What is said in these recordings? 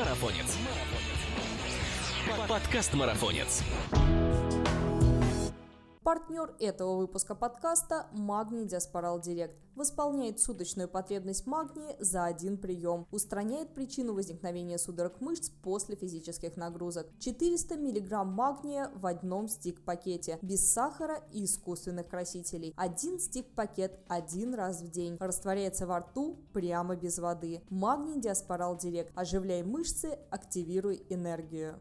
Марафонец. Подкаст Марафонец. Партнер этого выпуска подкаста – Магний Диаспорал Директ. Восполняет суточную потребность магния за один прием. Устраняет причину возникновения судорог мышц после физических нагрузок. 400 мг магния в одном стик-пакете. Без сахара и искусственных красителей. Один стик-пакет один раз в день. Растворяется во рту прямо без воды. Магний Диаспорал Директ. Оживляй мышцы, активируй энергию.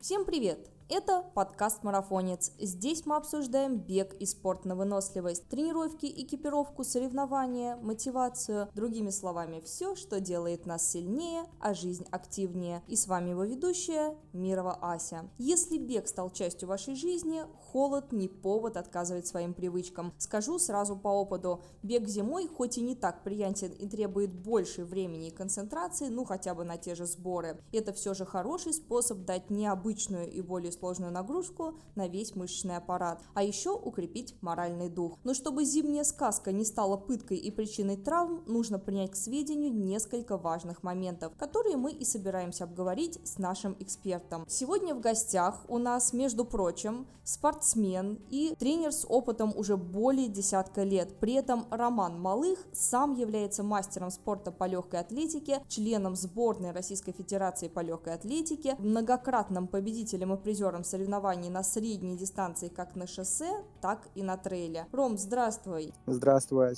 Всем привет! Это подкаст «Марафонец». Здесь мы обсуждаем бег и спорт на выносливость, тренировки, экипировку, соревнования, мотивацию, другими словами, все, что делает нас сильнее, а жизнь активнее. И с вами его ведущая Мирова Ася. Если бег стал частью вашей жизни, холод не повод отказывать своим привычкам. Скажу сразу по опыту, бег зимой хоть и не так приятен и требует больше времени и концентрации, ну хотя бы на те же сборы, это все же хороший способ дать необычную и более сложную нагрузку на весь мышечный аппарат, а еще укрепить моральный дух. Но чтобы зимняя сказка не стала пыткой и причиной травм, нужно принять к сведению несколько важных моментов, которые мы и собираемся обговорить с нашим экспертом. Сегодня в гостях у нас, между прочим, спортсмен и тренер с опытом уже более десятка лет. При этом Роман Малых сам является мастером спорта по легкой атлетике, членом сборной Российской Федерации по легкой атлетике, многократным победителем и призером призером соревнований на средней дистанции как на шоссе, так и на трейле. Ром, здравствуй. Здравствуй.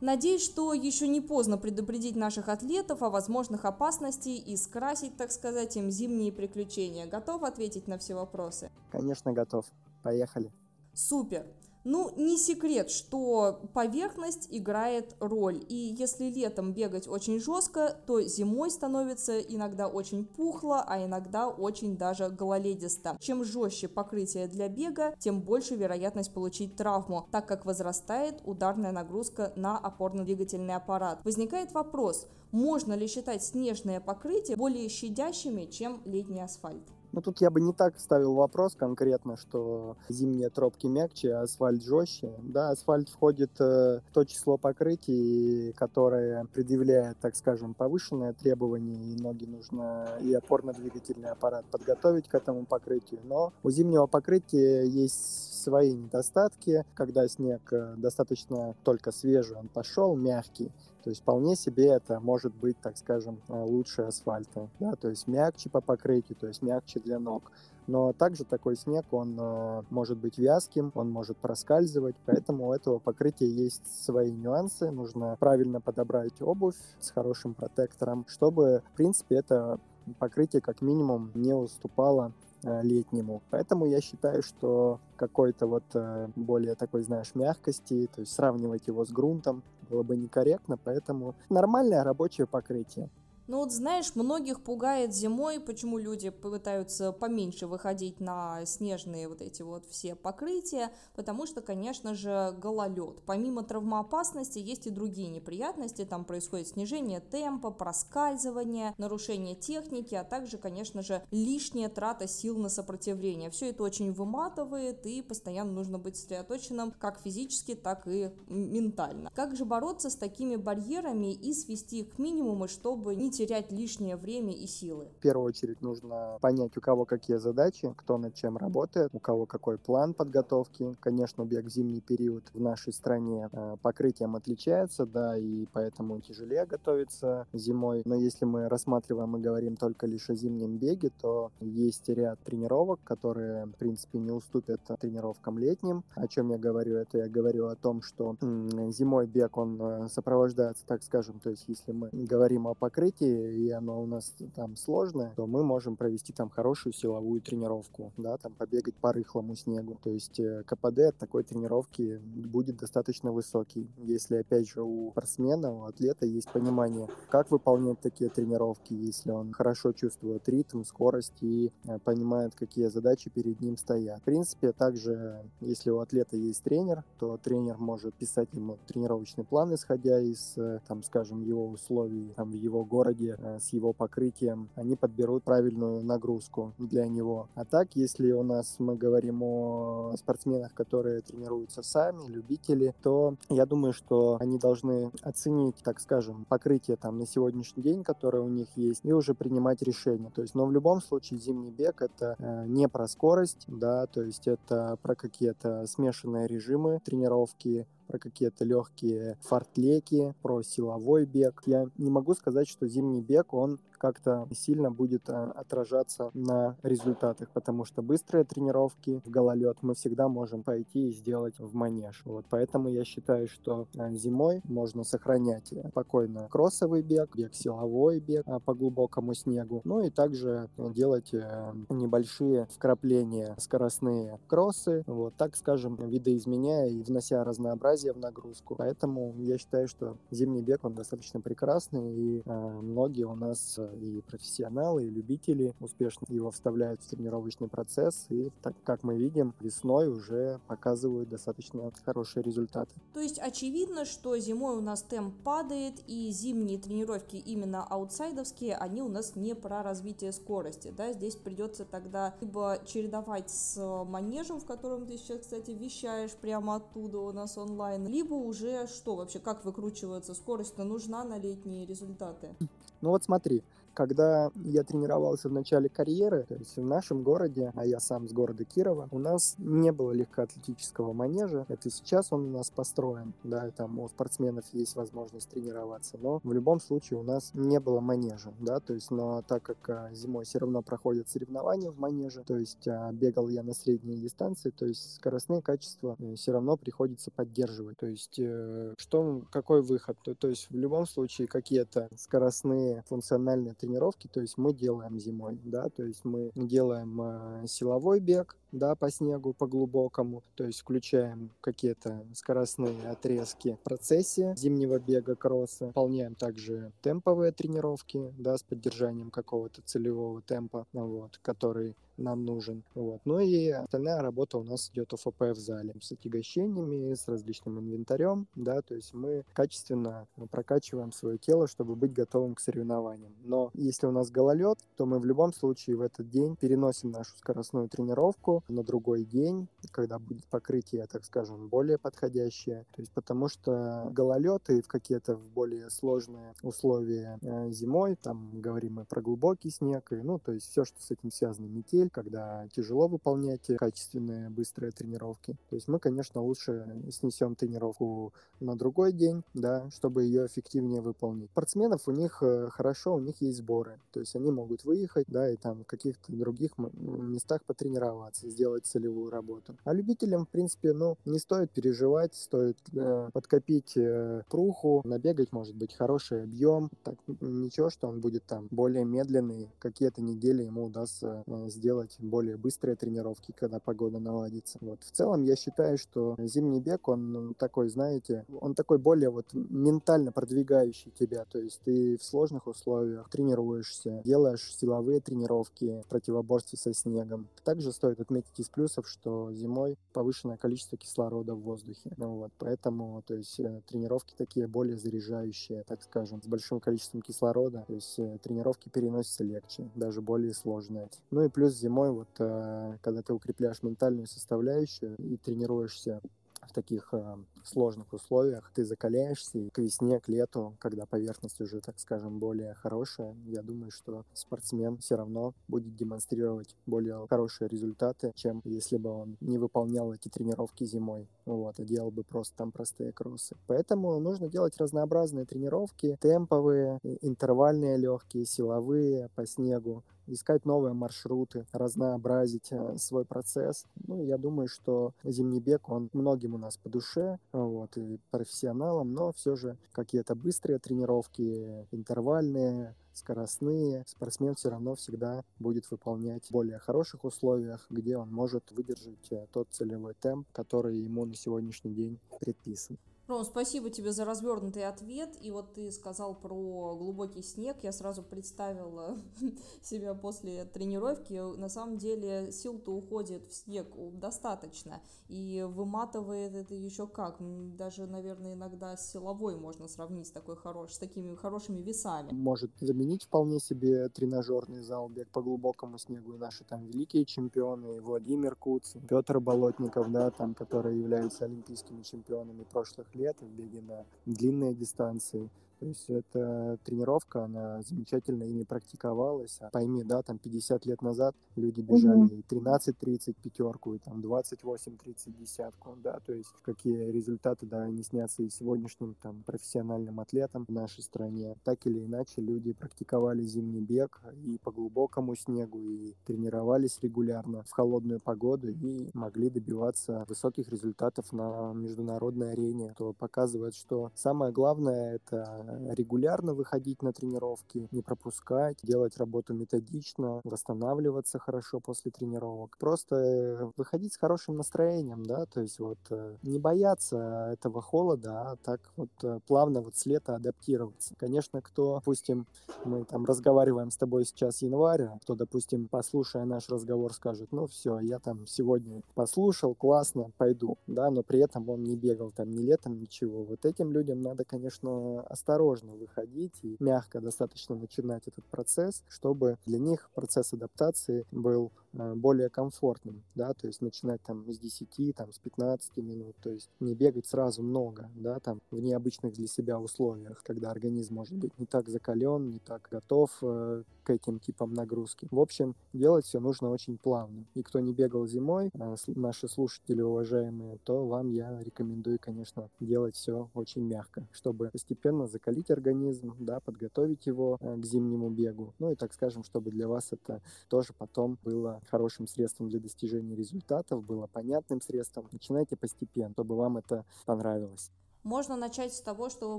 Надеюсь, что еще не поздно предупредить наших атлетов о возможных опасностях и скрасить, так сказать, им зимние приключения. Готов ответить на все вопросы? Конечно, готов. Поехали. Супер. Ну, не секрет, что поверхность играет роль. И если летом бегать очень жестко, то зимой становится иногда очень пухло, а иногда очень даже гололедисто. Чем жестче покрытие для бега, тем больше вероятность получить травму, так как возрастает ударная нагрузка на опорно-двигательный аппарат. Возникает вопрос, можно ли считать снежное покрытие более щадящими, чем летний асфальт? Ну, тут я бы не так ставил вопрос конкретно, что зимние тропки мягче, а асфальт жестче. Да, асфальт входит э, в то число покрытий, которое предъявляет, так скажем, повышенное требование, и ноги нужно, и опорно-двигательный аппарат подготовить к этому покрытию. Но у зимнего покрытия есть свои недостатки, когда снег э, достаточно только свежий, он пошел, мягкий, то есть вполне себе это может быть, так скажем, э, лучше асфальта, да, то есть мягче по покрытию, то есть мягче для ног. Но также такой снег, он э, может быть вязким, он может проскальзывать, поэтому у этого покрытия есть свои нюансы. Нужно правильно подобрать обувь с хорошим протектором, чтобы, в принципе, это покрытие как минимум не уступало летнему. Поэтому я считаю, что какой-то вот э, более такой, знаешь, мягкости, то есть сравнивать его с грунтом было бы некорректно, поэтому нормальное рабочее покрытие. Ну вот знаешь, многих пугает зимой, почему люди пытаются поменьше выходить на снежные вот эти вот все покрытия, потому что, конечно же, гололед. Помимо травмоопасности есть и другие неприятности, там происходит снижение темпа, проскальзывание, нарушение техники, а также, конечно же, лишняя трата сил на сопротивление. Все это очень выматывает и постоянно нужно быть сосредоточенным как физически, так и ментально. Как же бороться с такими барьерами и свести их к минимуму, чтобы не терять лишнее время и силы? В первую очередь нужно понять, у кого какие задачи, кто над чем работает, у кого какой план подготовки. Конечно, бег в зимний период в нашей стране э, покрытием отличается, да, и поэтому тяжелее готовиться зимой. Но если мы рассматриваем и говорим только лишь о зимнем беге, то есть ряд тренировок, которые, в принципе, не уступят тренировкам летним. О чем я говорю? Это я говорю о том, что зимой бег, он э, сопровождается, так скажем, то есть если мы говорим о покрытии, и оно у нас там сложное, то мы можем провести там хорошую силовую тренировку, да, там побегать по рыхлому снегу. То есть э, КПД от такой тренировки будет достаточно высокий. Если, опять же, у спортсмена, у атлета есть понимание, как выполнять такие тренировки, если он хорошо чувствует ритм, скорость и э, понимает, какие задачи перед ним стоят. В принципе, также, если у атлета есть тренер, то тренер может писать ему тренировочный план, исходя из, э, там, скажем, его условий там, в его городе, дороге э, с его покрытием, они подберут правильную нагрузку для него. А так, если у нас мы говорим о спортсменах, которые тренируются сами, любители, то я думаю, что они должны оценить, так скажем, покрытие там на сегодняшний день, которое у них есть, и уже принимать решение. То есть, но в любом случае зимний бег это э, не про скорость, да, то есть это про какие-то смешанные режимы тренировки, про какие-то легкие фортлеки, про силовой бег. Я не могу сказать, что зимний бег, он как-то сильно будет а, отражаться на результатах, потому что быстрые тренировки в гололед мы всегда можем пойти и сделать в манеж. Вот, поэтому я считаю, что а, зимой можно сохранять спокойно кроссовый бег, бег силовой бег по глубокому снегу, ну и также делать э, небольшие вкрапления скоростные кроссы, вот так скажем, видоизменяя и внося разнообразие в нагрузку. Поэтому я считаю, что зимний бег он достаточно прекрасный и э, многие у нас и профессионалы, и любители успешно его вставляют в тренировочный процесс, и так как мы видим, весной уже показывают достаточно хорошие результаты. То есть очевидно, что зимой у нас темп падает, и зимние тренировки именно аутсайдовские, они у нас не про развитие скорости, да, здесь придется тогда либо чередовать с манежем, в котором ты сейчас, кстати, вещаешь прямо оттуда у нас онлайн, либо уже что вообще, как выкручивается скорость-то нужна на летние результаты? Ну вот смотри, когда я тренировался в начале карьеры, то есть в нашем городе, а я сам с города Кирова, у нас не было легкоатлетического манежа. Это сейчас он у нас построен, да, и там у спортсменов есть возможность тренироваться, но в любом случае у нас не было манежа, да, то есть, но так как а, зимой все равно проходят соревнования в манеже, то есть а, бегал я на средней дистанции, то есть скоростные качества э, все равно приходится поддерживать. То есть, э, что, какой выход? То, то есть, в любом случае какие-то скоростные функциональные тренировки, то есть мы делаем зимой, да, то есть мы делаем э, силовой бег, да, по снегу, по глубокому, то есть включаем какие-то скоростные отрезки в процессе зимнего бега кросса, выполняем также темповые тренировки, да, с поддержанием какого-то целевого темпа, вот, который нам нужен. Вот. Ну и остальная работа у нас идет ОФП в зале с отягощениями, с различным инвентарем, да, то есть мы качественно прокачиваем свое тело, чтобы быть готовым к соревнованиям. Но если у нас гололед, то мы в любом случае в этот день переносим нашу скоростную тренировку на другой день, когда будет покрытие, так скажем, более подходящее. То есть потому что гололед и в какие-то более сложные условия э, зимой, там говорим мы про глубокий снег, и, ну, то есть все, что с этим связано, метель, когда тяжело выполнять качественные быстрые тренировки. То есть мы, конечно, лучше снесем тренировку на другой день, да, чтобы ее эффективнее выполнить. Спортсменов у них э, хорошо, у них есть сборы, то есть они могут выехать, да, и там в каких-то других местах потренироваться, сделать целевую работу. А любителям, в принципе, ну, не стоит переживать, стоит э, подкопить э, пруху, набегать, может быть, хороший объем, так ничего, что он будет там более медленный, какие-то недели ему удастся э, сделать более быстрые тренировки, когда погода наладится. Вот. В целом, я считаю, что зимний бег, он такой, знаете, он такой более вот ментально продвигающий тебя, то есть ты в сложных условиях тренируешься, делаешь силовые тренировки в противоборстве со снегом. Также стоит отметить из плюсов, что зимой повышенное количество кислорода в воздухе. Ну, вот, поэтому то есть, э, тренировки такие более заряжающие, так скажем, с большим количеством кислорода. То есть э, тренировки переносятся легче, даже более сложные. Ну и плюс зимой, вот, э, когда ты укрепляешь ментальную составляющую и тренируешься в таких э, сложных условиях ты закаляешься, и к весне, к лету, когда поверхность уже, так скажем, более хорошая, я думаю, что спортсмен все равно будет демонстрировать более хорошие результаты, чем если бы он не выполнял эти тренировки зимой, вот, а делал бы просто там простые кроссы. Поэтому нужно делать разнообразные тренировки, темповые, интервальные легкие, силовые по снегу, искать новые маршруты, разнообразить э, свой процесс. Ну, я думаю, что зимний бег, он многим у нас по душе, вот, и профессионалам, но все же какие-то быстрые тренировки, интервальные, скоростные, спортсмен все равно всегда будет выполнять в более хороших условиях, где он может выдержать э, тот целевой темп, который ему на сегодняшний день предписан. Ром, спасибо тебе за развернутый ответ. И вот ты сказал про глубокий снег. Я сразу представила себя после тренировки. На самом деле сил-то уходит в снег достаточно. И выматывает это еще как. Даже, наверное, иногда силовой можно сравнить с, такой хорош, с такими хорошими весами. Может заменить вполне себе тренажерный зал, бег по глубокому снегу. И наши там великие чемпионы, Владимир Куц, Петр Болотников, да, там, которые являются олимпийскими чемпионами прошлых лет в беге на длинные дистанции. То есть эта тренировка, она замечательно ими практиковалась. А пойми, да, там 50 лет назад люди бежали угу. и 13-30 пятерку, и там 28-30 десятку, да, то есть какие результаты, да, не снятся и сегодняшним там профессиональным атлетам в нашей стране. Так или иначе, люди практиковали зимний бег и по глубокому снегу, и тренировались регулярно в холодную погоду и могли добиваться высоких результатов на международной арене, то показывает, что самое главное это регулярно выходить на тренировки, не пропускать, делать работу методично, восстанавливаться хорошо после тренировок. Просто э, выходить с хорошим настроением, да, то есть вот э, не бояться этого холода, а так вот э, плавно вот с лета адаптироваться. Конечно, кто, допустим, мы там разговариваем с тобой сейчас января, кто, допустим, послушая наш разговор, скажет, ну все, я там сегодня послушал, классно, пойду, да, но при этом он не бегал там ни летом, ничего. Вот этим людям надо, конечно, осторожно осторожно выходить и мягко достаточно начинать этот процесс, чтобы для них процесс адаптации был более комфортным, да, то есть начинать там с 10, там с 15 минут, то есть не бегать сразу много, да, там в необычных для себя условиях, когда организм может быть не так закален, не так готов э, к этим типам нагрузки. В общем, делать все нужно очень плавно. И кто не бегал зимой, э, наши слушатели уважаемые, то вам я рекомендую, конечно, делать все очень мягко, чтобы постепенно закалить организм, да, подготовить его э, к зимнему бегу. Ну и, так скажем, чтобы для вас это тоже потом было хорошим средством для достижения результатов, было понятным средством. Начинайте постепенно, чтобы вам это понравилось. Можно начать с того, чтобы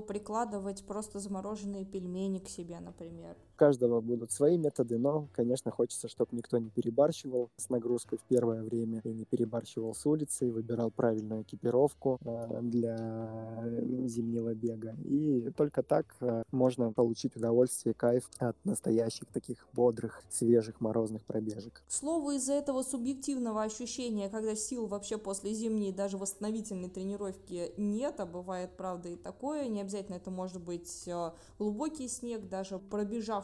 прикладывать просто замороженные пельмени к себе, например. Каждого будут свои методы, но, конечно, хочется, чтобы никто не перебарщивал с нагрузкой в первое время и не перебарщивал с улицы, и выбирал правильную экипировку э, для зимнего бега. И только так э, можно получить удовольствие кайф от настоящих таких бодрых, свежих морозных пробежек. К слову, из-за этого субъективного ощущения, когда сил вообще после зимней даже восстановительной тренировки нет, а бывает правда, и такое. Не обязательно это может быть э, глубокий снег, даже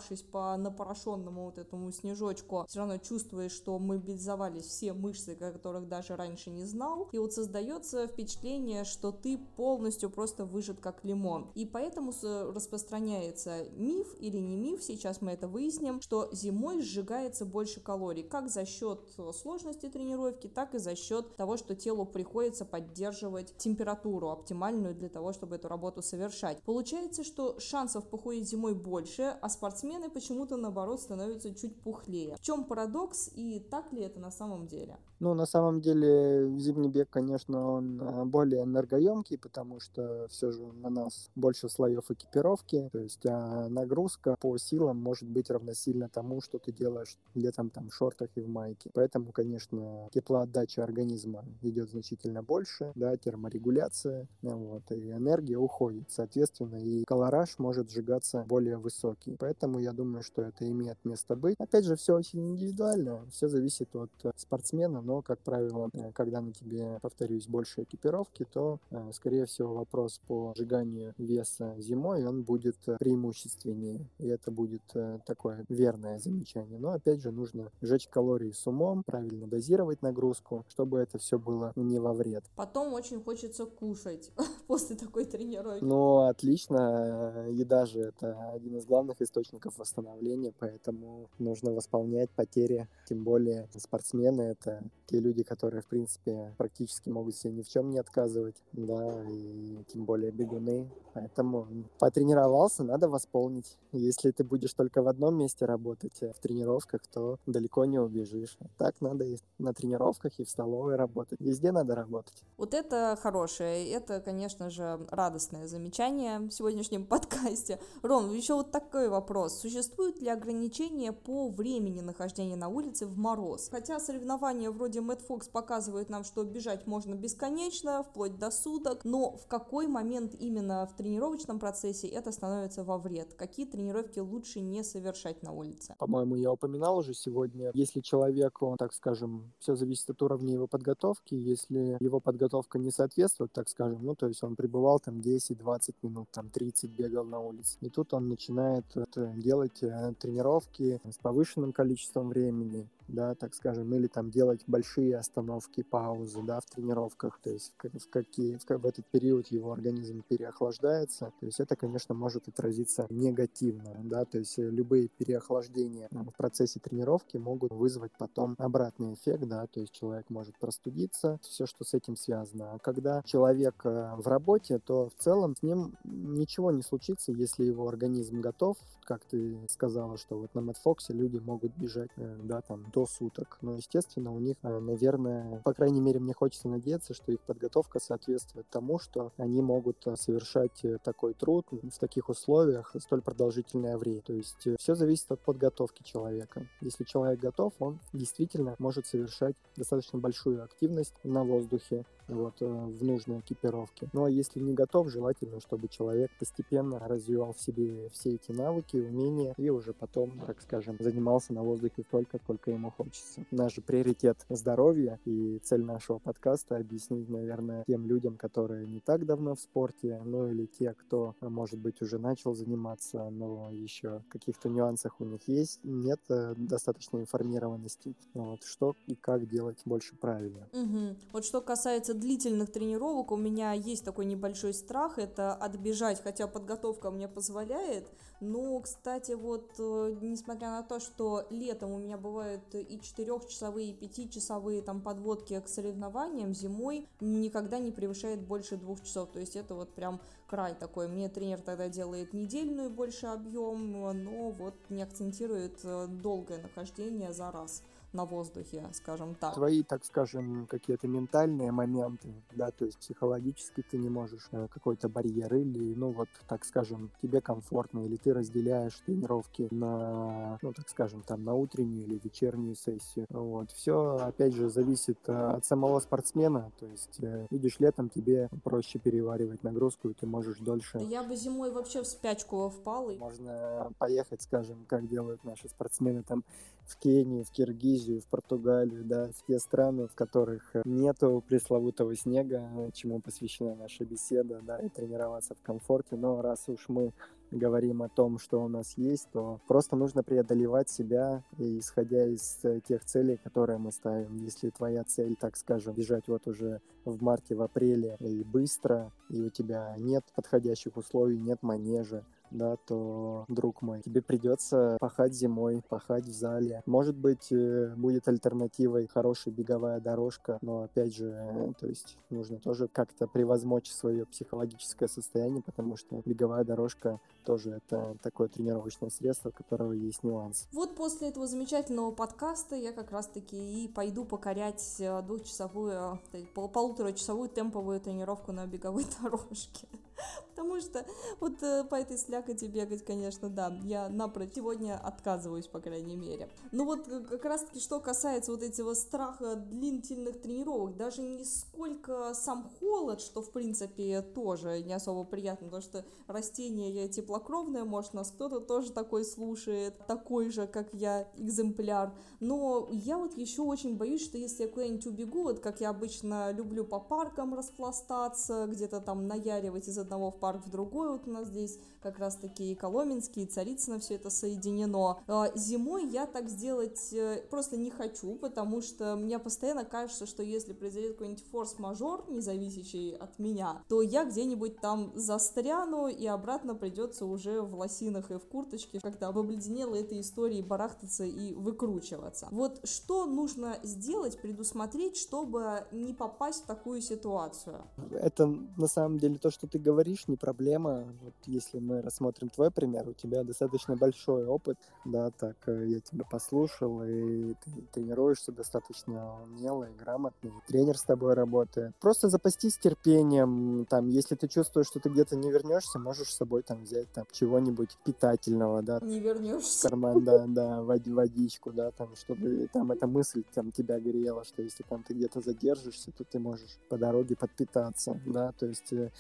пробежавшись по напорошенному вот этому снежочку, все равно чувствуешь, что мобилизовались все мышцы, которых даже раньше не знал. И вот создается впечатление, что ты полностью просто выжат как лимон. И поэтому распространяется миф или не миф, сейчас мы это выясним, что зимой сжигается больше калорий, как за счет сложности тренировки, так и за счет того, что телу приходится поддерживать температуру оптимальную для того, чтобы эту работу совершать. Получается, что шансов похудеть зимой больше, а спортсмены почему-то наоборот становятся чуть пухлее. В чем парадокс и так ли это на самом деле? Ну, на самом деле, зимний бег, конечно, он а, более энергоемкий, потому что все же на нас больше слоев экипировки, то есть а нагрузка по силам может быть равносильно тому, что ты делаешь летом там в шортах и в майке. Поэтому, конечно, теплоотдача организма идет значительно больше, да, терморегуляция, вот, и энергия уходит, соответственно, и колораж может сжигаться более высокий. Поэтому я думаю, что это имеет место быть. Опять же, все очень индивидуально, все зависит от э, спортсмена, но, как правило, э, когда на тебе, повторюсь, больше экипировки, то, э, скорее всего, вопрос по сжиганию веса зимой, он будет преимущественнее, и это будет такое верное замечание. Но, опять же, нужно сжечь калории с умом, правильно дозировать нагрузку, чтобы это все было не во вред. Потом очень хочется кушать после такой тренировки. Ну, отлично. Еда же это один из главных источников восстановления, поэтому нужно восполнять потери. Тем более спортсмены — это те люди, которые, в принципе, практически могут себе ни в чем не отказывать, да, и тем более бегуны. Поэтому потренировался, надо восполнить. Если ты будешь только в одном месте работать э, в тренировках, то далеко не убежишь. Так надо и на тренировках, и в столовой работать. Везде надо работать. Вот это хорошее. Это, конечно же, радостное замечание в сегодняшнем подкасте. Рон, еще вот такой вопрос. Существуют ли ограничения по времени нахождения на улице в мороз? Хотя соревнования вроде Mad Fox показывают нам, что бежать можно бесконечно, вплоть до суток, но в какой момент именно в тренировочном процессе это становится во вред? Какие тренировки лучше не совершать на улице? По-моему, я упоминал уже сегодня, если человек, он, так скажем, все зависит от уровня его подготовки, если его подготовка не соответствует, так скажем, ну, то есть он пребывал там 10-20 минут, там 30 бегал на улице, и тут он начинает э, делать э, тренировки с повышенным количеством времени, да, так скажем, или там делать большие остановки, паузы, да, в тренировках, то есть в, в, какие, в, в этот период его организм переохлаждается, то есть это, конечно, может отразиться негативно, да, то есть любые переохлаждения в процессе тренировки могут вызвать потом обратный эффект, да, то есть человек может простудиться, все, что с этим связано. А когда человек э, в работе, то в целом с ним ничего не случится, если его организм готов, как ты сказала, что вот на Мэтфоксе люди могут бежать, э, да, там, до суток. Но, естественно, у них, э, наверное, по крайней мере, мне хочется надеяться, что их подготовка соответствует тому, что они могут совершать такой труд в таких условиях столь продолжительное время. То есть все зависит от подготовки человека. Если человек готов, он действительно может совершать достаточно большую активность на воздухе, вот, э, в нужной экипировке. Ну а если не готов, желательно, чтобы человек постепенно развивал в себе все эти навыки, умения и уже потом, так скажем, занимался на воздухе только, сколько ему хочется. Наш же приоритет здоровье и цель нашего подкаста объяснить, наверное, тем людям, которые не так давно в спорте, ну или те, кто, может быть, уже начал заниматься, но еще каких-то нюансах у них есть, нет э, достаточной информированности, вот, что и как делать больше правильно. Угу. Вот что касается длительных тренировок у меня есть такой небольшой страх, это отбежать, хотя подготовка мне позволяет. Но, кстати, вот э, несмотря на то, что летом у меня бывают и четырехчасовые, и пятичасовые там подводки к соревнованиям, зимой никогда не превышает больше двух часов. То есть это вот прям край такой. Мне тренер тогда делает недельную больше объем, но вот не акцентирует э, долгое нахождение за раз на воздухе, скажем так. Твои, так скажем, какие-то ментальные моменты, да, то есть психологически ты не можешь э, какой-то барьер или, ну вот, так скажем, тебе комфортно, или ты разделяешь тренировки на, ну, так скажем, там, на утреннюю или вечернюю сессию. Вот. Все, опять же, зависит э, от самого спортсмена, то есть, э, видишь, летом тебе проще переваривать нагрузку, и ты можешь дольше... Да я бы зимой вообще в спячку впал. И... Можно поехать, скажем, как делают наши спортсмены там в Кению, в Киргизию, в Португалию, да, в те страны, в которых э, нету пресловутого снега, чему посвящена наша беседа, да, и тренироваться в комфорте. Но раз уж мы говорим о том, что у нас есть, то просто нужно преодолевать себя, и исходя из э, тех целей, которые мы ставим. Если твоя цель, так скажем, бежать вот уже в марте, в апреле и быстро, и у тебя нет подходящих условий, нет манежа, да, то, друг мой, тебе придется пахать зимой, пахать в зале. Может быть, э, будет альтернативой хорошая беговая дорожка, но, опять же, э, то есть нужно тоже как-то превозмочь свое психологическое состояние, потому что беговая дорожка тоже это такое тренировочное средство, у которого есть нюанс. Вот после этого замечательного подкаста я как раз-таки и пойду покорять э, двухчасовую, полуторачасовую темповую тренировку на беговой дорожке. Потому что вот э, по этой слякоти бегать, конечно, да, я напротив сегодня отказываюсь, по крайней мере. Ну вот э, как раз таки, что касается вот этого страха длительных тренировок, даже не сколько сам холод, что в принципе тоже не особо приятно, потому что растение я теплокровное, может нас кто-то тоже такой слушает, такой же, как я, экземпляр. Но я вот еще очень боюсь, что если я куда-нибудь убегу, вот как я обычно люблю по паркам распластаться, где-то там наяривать из одного в парк в другой, вот у нас здесь как раз-таки и Коломенский, и Царицыно все это соединено. А, зимой я так сделать э, просто не хочу, потому что мне постоянно кажется, что если произойдет какой-нибудь форс-мажор, не зависящий от меня, то я где-нибудь там застряну, и обратно придется уже в лосинах и в курточке, когда в обледенелой этой истории барахтаться и выкручиваться. Вот что нужно сделать, предусмотреть, чтобы не попасть в такую ситуацию? Это на самом деле то, что ты говоришь, говоришь, не проблема. Вот если мы рассмотрим твой пример, у тебя достаточно большой опыт, да, так э, я тебя послушал, и ты тренируешься достаточно умело и грамотно, и тренер с тобой работает. Просто запастись терпением, там, если ты чувствуешь, что ты где-то не вернешься, можешь с собой там взять там чего-нибудь питательного, да. Не вернешься. Карман, да, да, водичку, да, там, чтобы там эта мысль там тебя грела, что если там ты где-то задержишься, то ты можешь по дороге подпитаться, да, то есть э,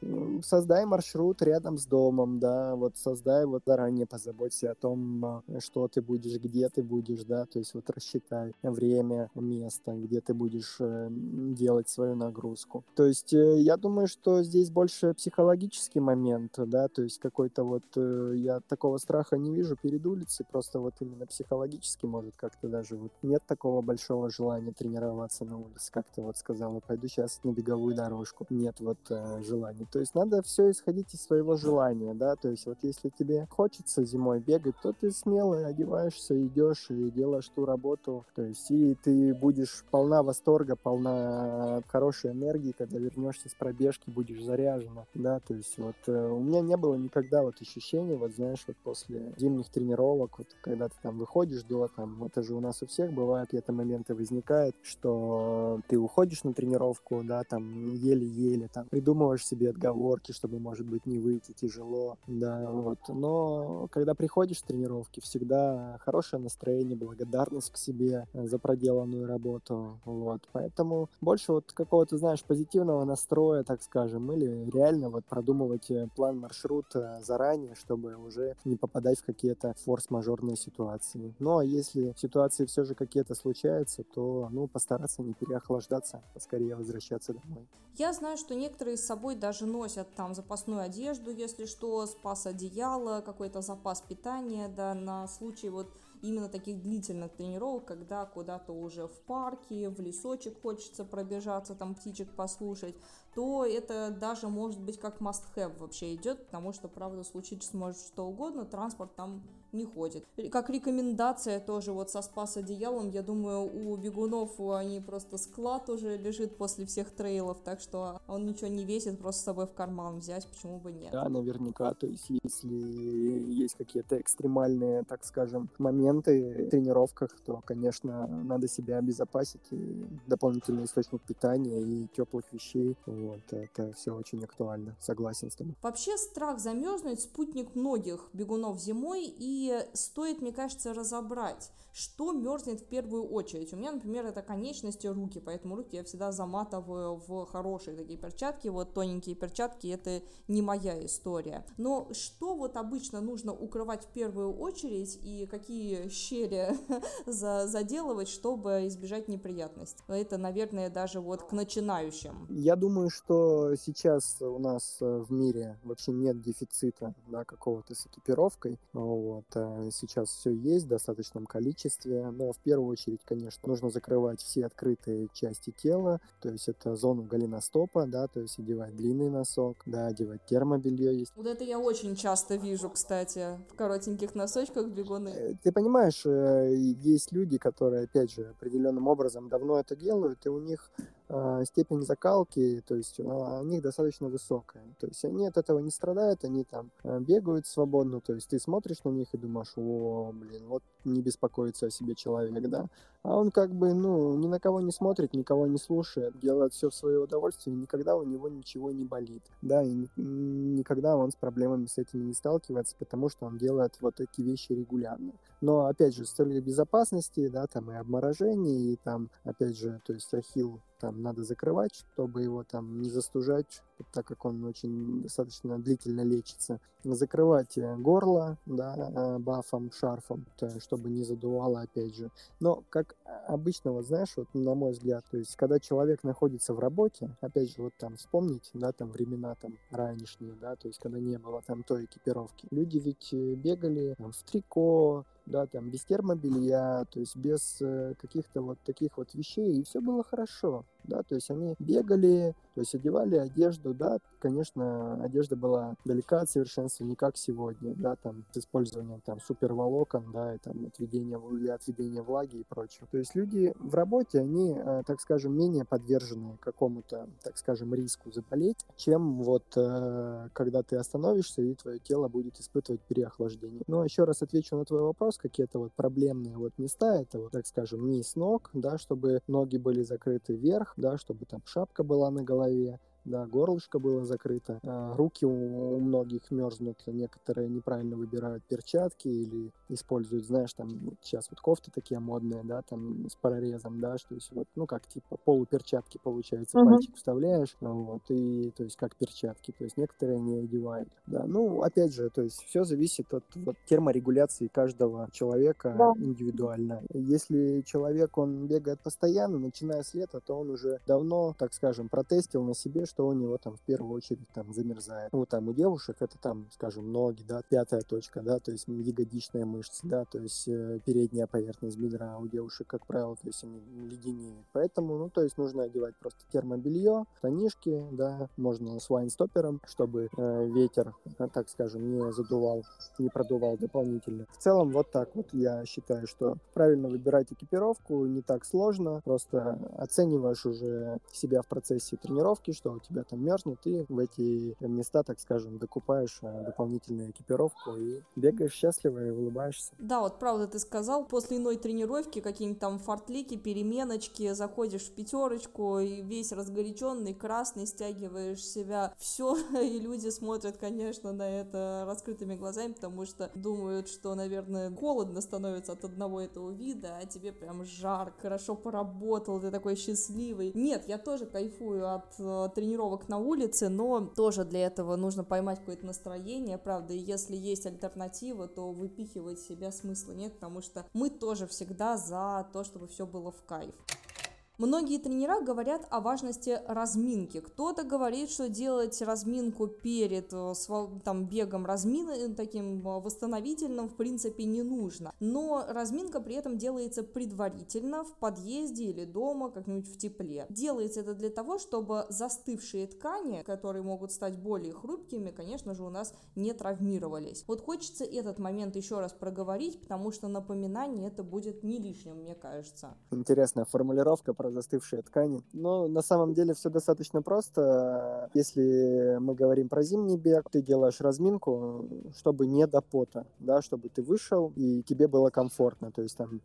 создай маршрут рядом с домом, да, вот создай вот заранее позаботься о том, а, что ты будешь, где ты будешь, да, то есть вот рассчитай время, место, где ты будешь э, делать свою нагрузку. То есть э, я думаю, что здесь больше психологический момент, да, то есть какой-то вот я такого страха не вижу перед улицей, просто вот именно психологически может как-то даже вот нет такого большого желания тренироваться на улице, как ты вот сказала, пойду сейчас на беговую дорожку. Нет вот э, желания. То есть надо все исходить из своего желания, да, то есть вот если тебе хочется зимой бегать, то ты смело одеваешься, идешь и делаешь ту работу, то есть и ты будешь полна восторга, полна хорошей энергии, когда вернешься с пробежки, будешь заряжена, да, то есть вот э, у меня не было никогда вот ощущения, вот знаешь, вот после зимних тренировок, вот когда ты там выходишь до там, это же у нас у всех бывают какие-то моменты возникают, что ты уходишь на тренировку, да, там еле-еле, там придумываешь себе отговорки, чтобы, может быть, не выйти тяжело, да, вот. Но когда приходишь с тренировки, всегда хорошее настроение, благодарность к себе за проделанную работу, вот. Поэтому больше вот какого-то, знаешь, позитивного настроя, так скажем, или реально вот продумывать э, план маршрут э, заранее, чтобы уже не попадать в какие-то форс-мажорные ситуации. Ну, а если ситуации все же какие-то случаются, то, ну, постараться не переохлаждаться, поскорее возвращаться домой. Я знаю, что некоторые с собой даже носят там запасную одежду, если что, спас одеяло, какой-то запас питания, да, на случай вот именно таких длительных тренировок, когда куда-то уже в парке, в лесочек хочется пробежаться, там птичек послушать, то это даже может быть как must-have вообще идет, потому что, правда, случиться может что угодно, транспорт там не ходит. Как рекомендация тоже вот со спас одеялом, я думаю, у бегунов они просто склад уже лежит после всех трейлов, так что он ничего не весит, просто с собой в карман взять, почему бы нет. Да, наверняка, то есть если есть какие-то экстремальные, так скажем, моменты в тренировках, то, конечно, надо себя обезопасить, и дополнительный источник питания и теплых вещей, вот, это все очень актуально, согласен с тобой. Вообще страх замерзнуть спутник многих бегунов зимой, и стоит, мне кажется, разобрать, что мерзнет в первую очередь. У меня, например, это конечности руки, поэтому руки я всегда заматываю в хорошие такие перчатки. Вот тоненькие перчатки, это не моя история. Но что вот обычно нужно укрывать в первую очередь и какие щели заделывать, чтобы избежать неприятностей? Это, наверное, даже вот к начинающим. Я думаю, что сейчас у нас э, в мире вообще нет дефицита да, какого-то с экипировкой. Вот. А сейчас все есть в достаточном количестве но в первую очередь, конечно, нужно закрывать все открытые части тела, то есть это зону голеностопа, да, то есть одевать длинный носок, да, одевать термобелье есть. Вот это я очень часто вижу, кстати, в коротеньких носочках бегуны. Э, ты понимаешь, э, есть люди, которые, опять же, определенным образом давно это делают, и у них степень закалки, то есть а, у них достаточно высокая. То есть они от этого не страдают, они там а, бегают свободно, то есть ты смотришь на них и думаешь, о, блин, вот не беспокоится о себе человек, да. А он как бы, ну, ни на кого не смотрит, никого не слушает, делает все в свое удовольствие, никогда у него ничего не болит, да, и никогда он с проблемами с этим не сталкивается, потому что он делает вот эти вещи регулярно. Но, опять же, с целью безопасности, да, там и обморожение, и там, опять же, то есть ахилл там надо закрывать, чтобы его там не застужать, так как он очень достаточно длительно лечится. Закрывать э, горло, да, э, бафом, шарфом, чтобы не задувало, опять же. Но, как обычно, вот знаешь, вот на мой взгляд, то есть, когда человек находится в работе, опять же, вот там вспомнить, да, там времена там ранешние, да, то есть, когда не было там той экипировки. Люди ведь э, бегали там, в трико, да, там без термобелья, то есть без э, каких-то вот таких вот вещей, и все было хорошо. Да, то есть они бегали, то есть одевали одежду, да, конечно, одежда была далека от совершенства, не как сегодня, да, там, с использованием там суперволокон, да, и там отведения или отведения влаги и прочего. То есть люди в работе, они, э, так скажем, менее подвержены какому-то, так скажем, риску заболеть, чем вот э, когда ты остановишься и твое тело будет испытывать переохлаждение. Но еще раз отвечу на твой вопрос, какие-то вот проблемные вот места, это вот, так скажем, низ ног, да, чтобы ноги были закрыты вверх, да, чтобы там шапка была на голове, да, горлышко было закрыто, а руки у, у многих мерзнут, некоторые неправильно выбирают перчатки или используют, знаешь, там сейчас вот кофты такие модные, да, там с прорезом, да, что есть вот, ну как типа полуперчатки получается, uh-huh. пальчик вставляешь, вот, и то есть как перчатки, то есть некоторые не одевают, да, ну опять же, то есть все зависит от вот терморегуляции каждого человека да. индивидуально. Если человек, он бегает постоянно, начиная с лета, то он уже давно, так скажем, протестил на себе, что у него там в первую очередь там замерзает. Ну, там у девушек это там, скажем, ноги, да, пятая точка, да, то есть ягодичная мышца, да, то есть э, передняя поверхность бедра у девушек, как правило, то есть они леденеют. Поэтому, ну, то есть нужно одевать просто термобелье, штанишки, да, можно с вайнстопером, чтобы э, ветер, э, так скажем, не задувал, не продувал дополнительно. В целом, вот так вот я считаю, что правильно выбирать экипировку не так сложно, просто оцениваешь уже себя в процессе тренировки, что тебя там мерзнет, и в эти места, так скажем, докупаешь э, дополнительную экипировку и бегаешь счастливо и улыбаешься. Да, вот правда ты сказал, после иной тренировки какие-нибудь там фортлики, переменочки, заходишь в пятерочку и весь разгоряченный, красный, стягиваешь себя, все, и люди смотрят, конечно, на это раскрытыми глазами, потому что думают, что, наверное, холодно становится от одного этого вида, а тебе прям жар, хорошо поработал, ты такой счастливый. Нет, я тоже кайфую от э, тренировок на улице, но тоже для этого нужно поймать какое-то настроение, правда, и если есть альтернатива, то выпихивать себя смысла нет, потому что мы тоже всегда за то, чтобы все было в кайф. Многие тренера говорят о важности разминки. Кто-то говорит, что делать разминку перед э, там, бегом размин, э, таким э, восстановительным в принципе не нужно. Но разминка при этом делается предварительно в подъезде или дома, как-нибудь в тепле. Делается это для того, чтобы застывшие ткани, которые могут стать более хрупкими, конечно же, у нас не травмировались. Вот хочется этот момент еще раз проговорить, потому что напоминание это будет не лишним, мне кажется. Интересная формулировка про застывшие ткани. Но на самом деле все достаточно просто. Если мы говорим про зимний бег, ты делаешь разминку, чтобы не до пота, да, чтобы ты вышел и тебе было комфортно. То есть там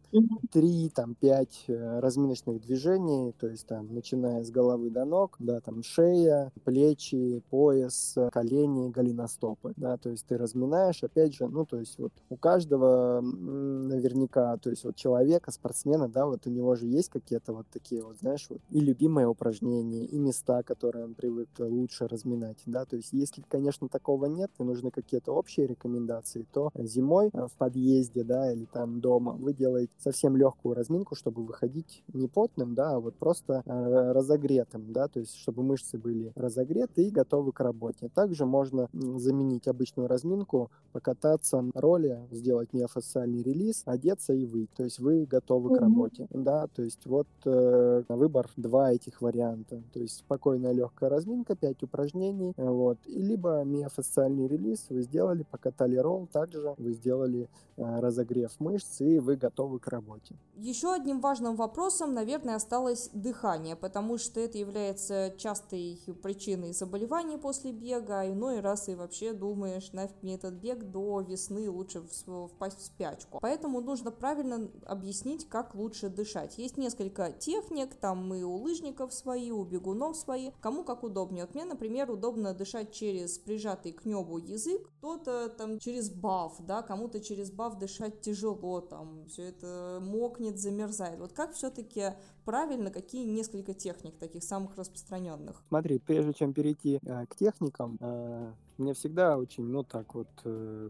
три, там пять э, разминочных движений, то есть там начиная с головы до ног, да, там шея, плечи, пояс, колени, голеностопы, да, то есть ты разминаешь, опять же, ну, то есть вот у каждого наверняка, то есть вот человека, спортсмена, да, вот у него же есть какие-то вот такие такие вот, знаешь, вот и любимые упражнения, и места, которые он привык лучше разминать, да, то есть если, конечно, такого нет, и нужны какие-то общие рекомендации, то зимой э, в подъезде, да, или там дома вы делаете совсем легкую разминку, чтобы выходить не потным, да, а вот просто э, разогретым, да, то есть чтобы мышцы были разогреты и готовы к работе. Также можно заменить обычную разминку, покататься на роли, сделать неофициальный релиз, одеться и выйти, то есть вы готовы mm-hmm. к работе, да, то есть вот э, на выбор два этих варианта. То есть спокойная легкая разминка, 5 упражнений, вот. И либо миофасциальный релиз вы сделали, покатали ролл, также вы сделали э, разогрев мышц, и вы готовы к работе. Еще одним важным вопросом, наверное, осталось дыхание, потому что это является частой причиной заболеваний после бега, а иной раз и вообще думаешь, нафиг мне этот бег до весны лучше впасть в спячку. Поэтому нужно правильно объяснить, как лучше дышать. Есть несколько техник, техник, там и у лыжников свои, у бегунов свои, кому как удобнее. Вот мне, например, удобно дышать через прижатый к небу язык, кто-то там через баф, да, кому-то через баф дышать тяжело, там все это мокнет, замерзает. Вот как все-таки правильно, какие несколько техник таких самых распространенных? Смотри, прежде чем перейти э, к техникам, э, мне всегда очень, ну так вот, э,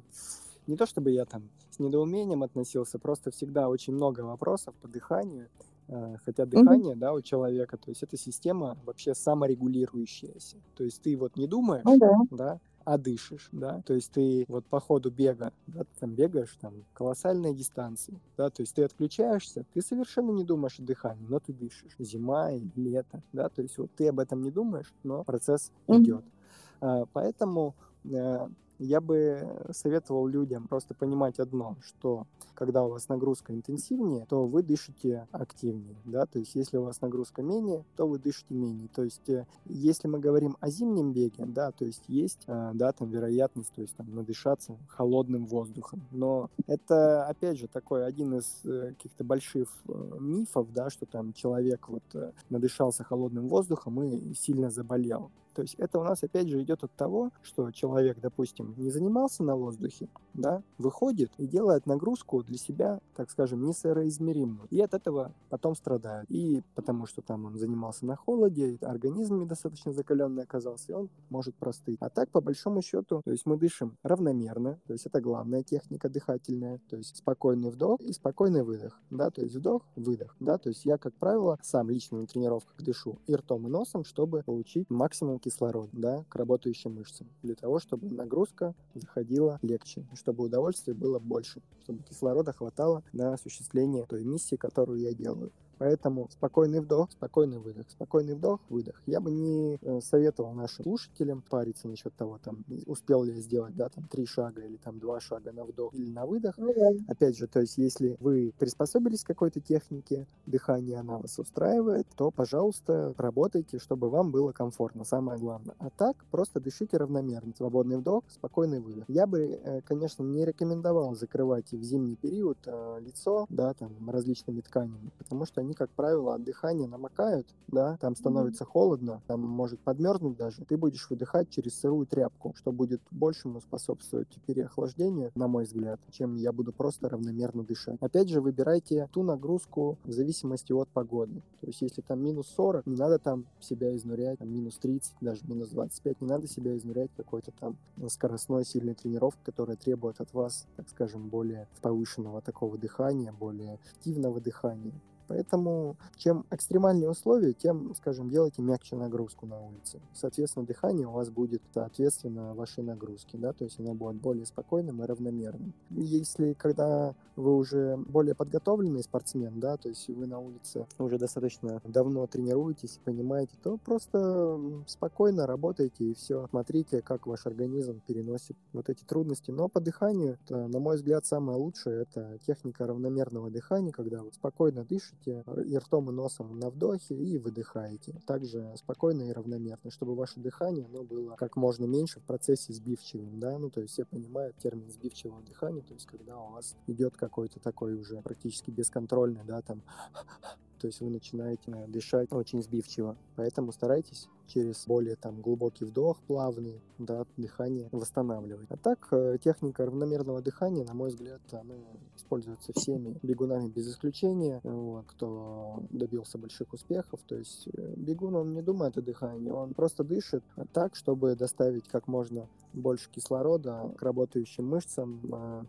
не то чтобы я там с недоумением относился, просто всегда очень много вопросов по дыханию. Э, хотя дыхание, mm-hmm. да, у человека, то есть это система вообще саморегулирующаяся. То есть ты вот не думаешь, mm-hmm. да, а дышишь, да, то есть ты вот по ходу бега, да, ты там бегаешь там колоссальные дистанции, да, то есть ты отключаешься, ты совершенно не думаешь о дыхании, но ты дышишь, зима и лето, да, то есть вот ты об этом не думаешь, но процесс mm-hmm. идет. А, поэтому э, я бы советовал людям просто понимать одно, что когда у вас нагрузка интенсивнее, то вы дышите активнее, да, то есть если у вас нагрузка менее, то вы дышите менее. То есть э, если мы говорим о зимнем беге, да, то есть есть, э, да, там вероятность, то есть там надышаться холодным воздухом, но это, опять же, такой один из э, каких-то больших мифов, да, что там человек вот надышался холодным воздухом и сильно заболел. То есть это у нас опять же идет от того, что человек, допустим, не занимался на воздухе, да, выходит и делает нагрузку для себя, так скажем, несоизмеримую. И от этого потом страдает. И потому что там он занимался на холоде, организм недостаточно закаленный оказался, и он может простыть. А так, по большому счету, то есть мы дышим равномерно, то есть это главная техника дыхательная, то есть спокойный вдох и спокойный выдох, да, то есть вдох, выдох, да, то есть я, как правило, сам лично на тренировках дышу и ртом, и носом, чтобы получить максимум кислород, да, к работающим мышцам, для того, чтобы нагрузка заходила легче, чтобы удовольствия было больше, чтобы кислорода хватало на осуществление той миссии, которую я делаю. Поэтому спокойный вдох, спокойный выдох, спокойный вдох, выдох. Я бы не э, советовал нашим слушателям париться насчет того, там, успел ли я сделать, да, там, три шага или там два шага на вдох или на выдох. Ну, да. Опять же, то есть, если вы приспособились к какой-то технике дыхания, она вас устраивает, то, пожалуйста, работайте, чтобы вам было комфортно, самое главное. А так, просто дышите равномерно. Свободный вдох, спокойный выдох. Я бы, э, конечно, не рекомендовал закрывать в зимний период э, лицо, да, там, различными тканями, потому что они, как правило, от дыхания намокают, да, там становится mm-hmm. холодно, там может подмерзнуть даже, ты будешь выдыхать через сырую тряпку, что будет большему способствовать переохлаждению, на мой взгляд, чем я буду просто равномерно дышать. Опять же, выбирайте ту нагрузку в зависимости от погоды. То есть, если там минус 40, не надо там себя изнурять, там минус 30, даже минус 25, не надо себя изнурять какой-то там скоростной сильной тренировкой, которая требует от вас, так скажем, более повышенного такого дыхания, более активного дыхания. Поэтому чем экстремальнее условия, тем, скажем, делайте мягче нагрузку на улице. Соответственно, дыхание у вас будет соответственно вашей нагрузке, да, то есть оно будет более спокойным и равномерным. Если когда вы уже более подготовленный спортсмен, да, то есть вы на улице уже достаточно давно тренируетесь и понимаете, то просто спокойно работайте и все. Смотрите, как ваш организм переносит вот эти трудности. Но по дыханию, это, на мой взгляд, самое лучшее это техника равномерного дыхания, когда вы спокойно дышите, дышите и ртом, и носом на вдохе и выдыхаете. Также спокойно и равномерно, чтобы ваше дыхание оно было как можно меньше в процессе сбивчивым, да, ну то есть все понимают термин сбивчивого дыхания, то есть когда у вас идет какой-то такой уже практически бесконтрольный, да, там то есть вы начинаете дышать очень сбивчиво. Поэтому старайтесь через более там глубокий вдох, плавный, да, дыхание восстанавливать. А так, э, техника равномерного дыхания, на мой взгляд, она используется всеми бегунами без исключения, вот, кто добился больших успехов. То есть э, бегун, он не думает о дыхании, он просто дышит так, чтобы доставить как можно больше кислорода к работающим мышцам, а,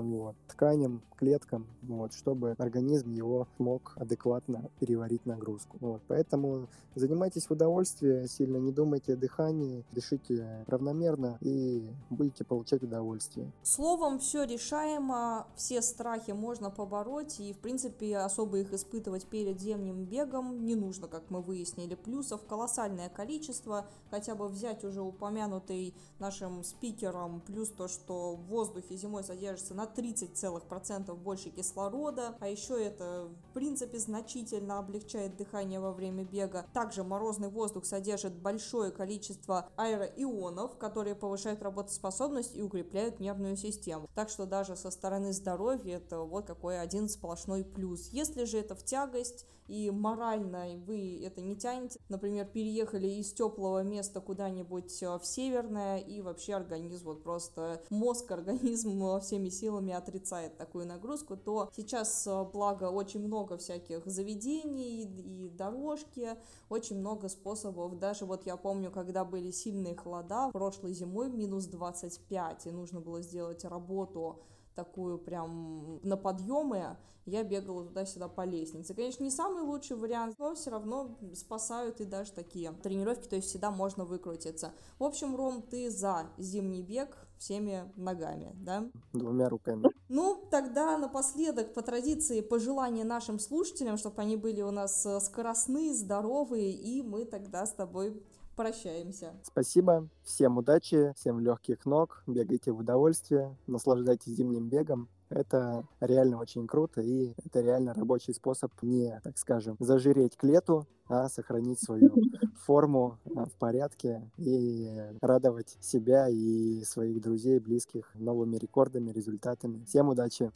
вот, тканям, клеткам, вот, чтобы организм его мог адекватно переварить нагрузку. Вот, поэтому занимайтесь в удовольствие, сильно не думайте о дыхании, дышите равномерно и будете получать удовольствие. Словом, все решаемо, все страхи можно побороть и, в принципе, особо их испытывать перед зимним бегом не нужно, как мы выяснили. Плюсов колоссальное количество, хотя бы взять уже упомянутый нашим спикером, плюс то, что в воздухе зимой содержится на 30% больше кислорода, а еще это в принципе значительно облегчает дыхание во время бега. Также морозный воздух содержит большое количество аэроионов, которые повышают работоспособность и укрепляют нервную систему. Так что даже со стороны здоровья это вот какой один сплошной плюс. Если же это в тягость и морально вы это не тянете, например, переехали из теплого места куда-нибудь э, в северное и вообще организм вот просто мозг организм э, всеми силами отрицает такую нагрузку, то сейчас, э, благо, очень много всяких заведений и дорожки, очень много способов. Даже вот я помню, когда были сильные холода, прошлой зимой минус 25, и нужно было сделать работу такую прям на подъемы, я бегала туда-сюда по лестнице. Конечно, не самый лучший вариант, но все равно спасают и даже такие тренировки, то есть всегда можно выкрутиться. В общем, Ром, ты за зимний бег всеми ногами, да? Двумя руками. Ну, тогда напоследок, по традиции, пожелания нашим слушателям, чтобы они были у нас э, скоростные, здоровые, и мы тогда с тобой прощаемся. Спасибо, всем удачи, всем легких ног, бегайте в удовольствие, наслаждайтесь зимним бегом. Это реально очень круто, и это реально рабочий способ не, так скажем, зажиреть к лету, а сохранить свою форму а, в порядке и радовать себя и своих друзей, близких новыми рекордами, результатами. Всем удачи!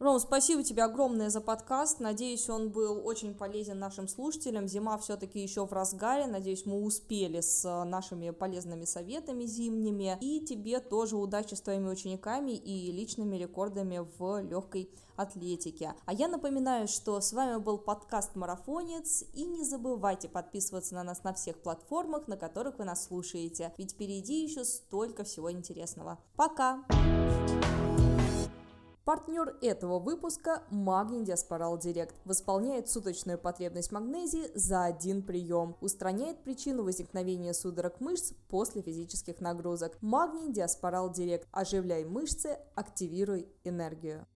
Ром, спасибо тебе огромное за подкаст. Надеюсь, он был очень полезен нашим слушателям. Зима все-таки еще в разгаре. Надеюсь, мы успели с э, нашими полезными советами зимними. И тебе тоже удачи с твоими учениками и личными рекордами в легкой атлетике. А я напоминаю, что с вами был подкаст «Марафонец». И не забывайте подписываться на нас на всех платформах, на которых вы нас слушаете. Ведь впереди еще столько всего интересного. Пока! Партнер этого выпуска – Магний Диаспорал Директ. Восполняет суточную потребность магнезии за один прием. Устраняет причину возникновения судорог мышц после физических нагрузок. Магний Диаспорал Директ. Оживляй мышцы, активируй энергию.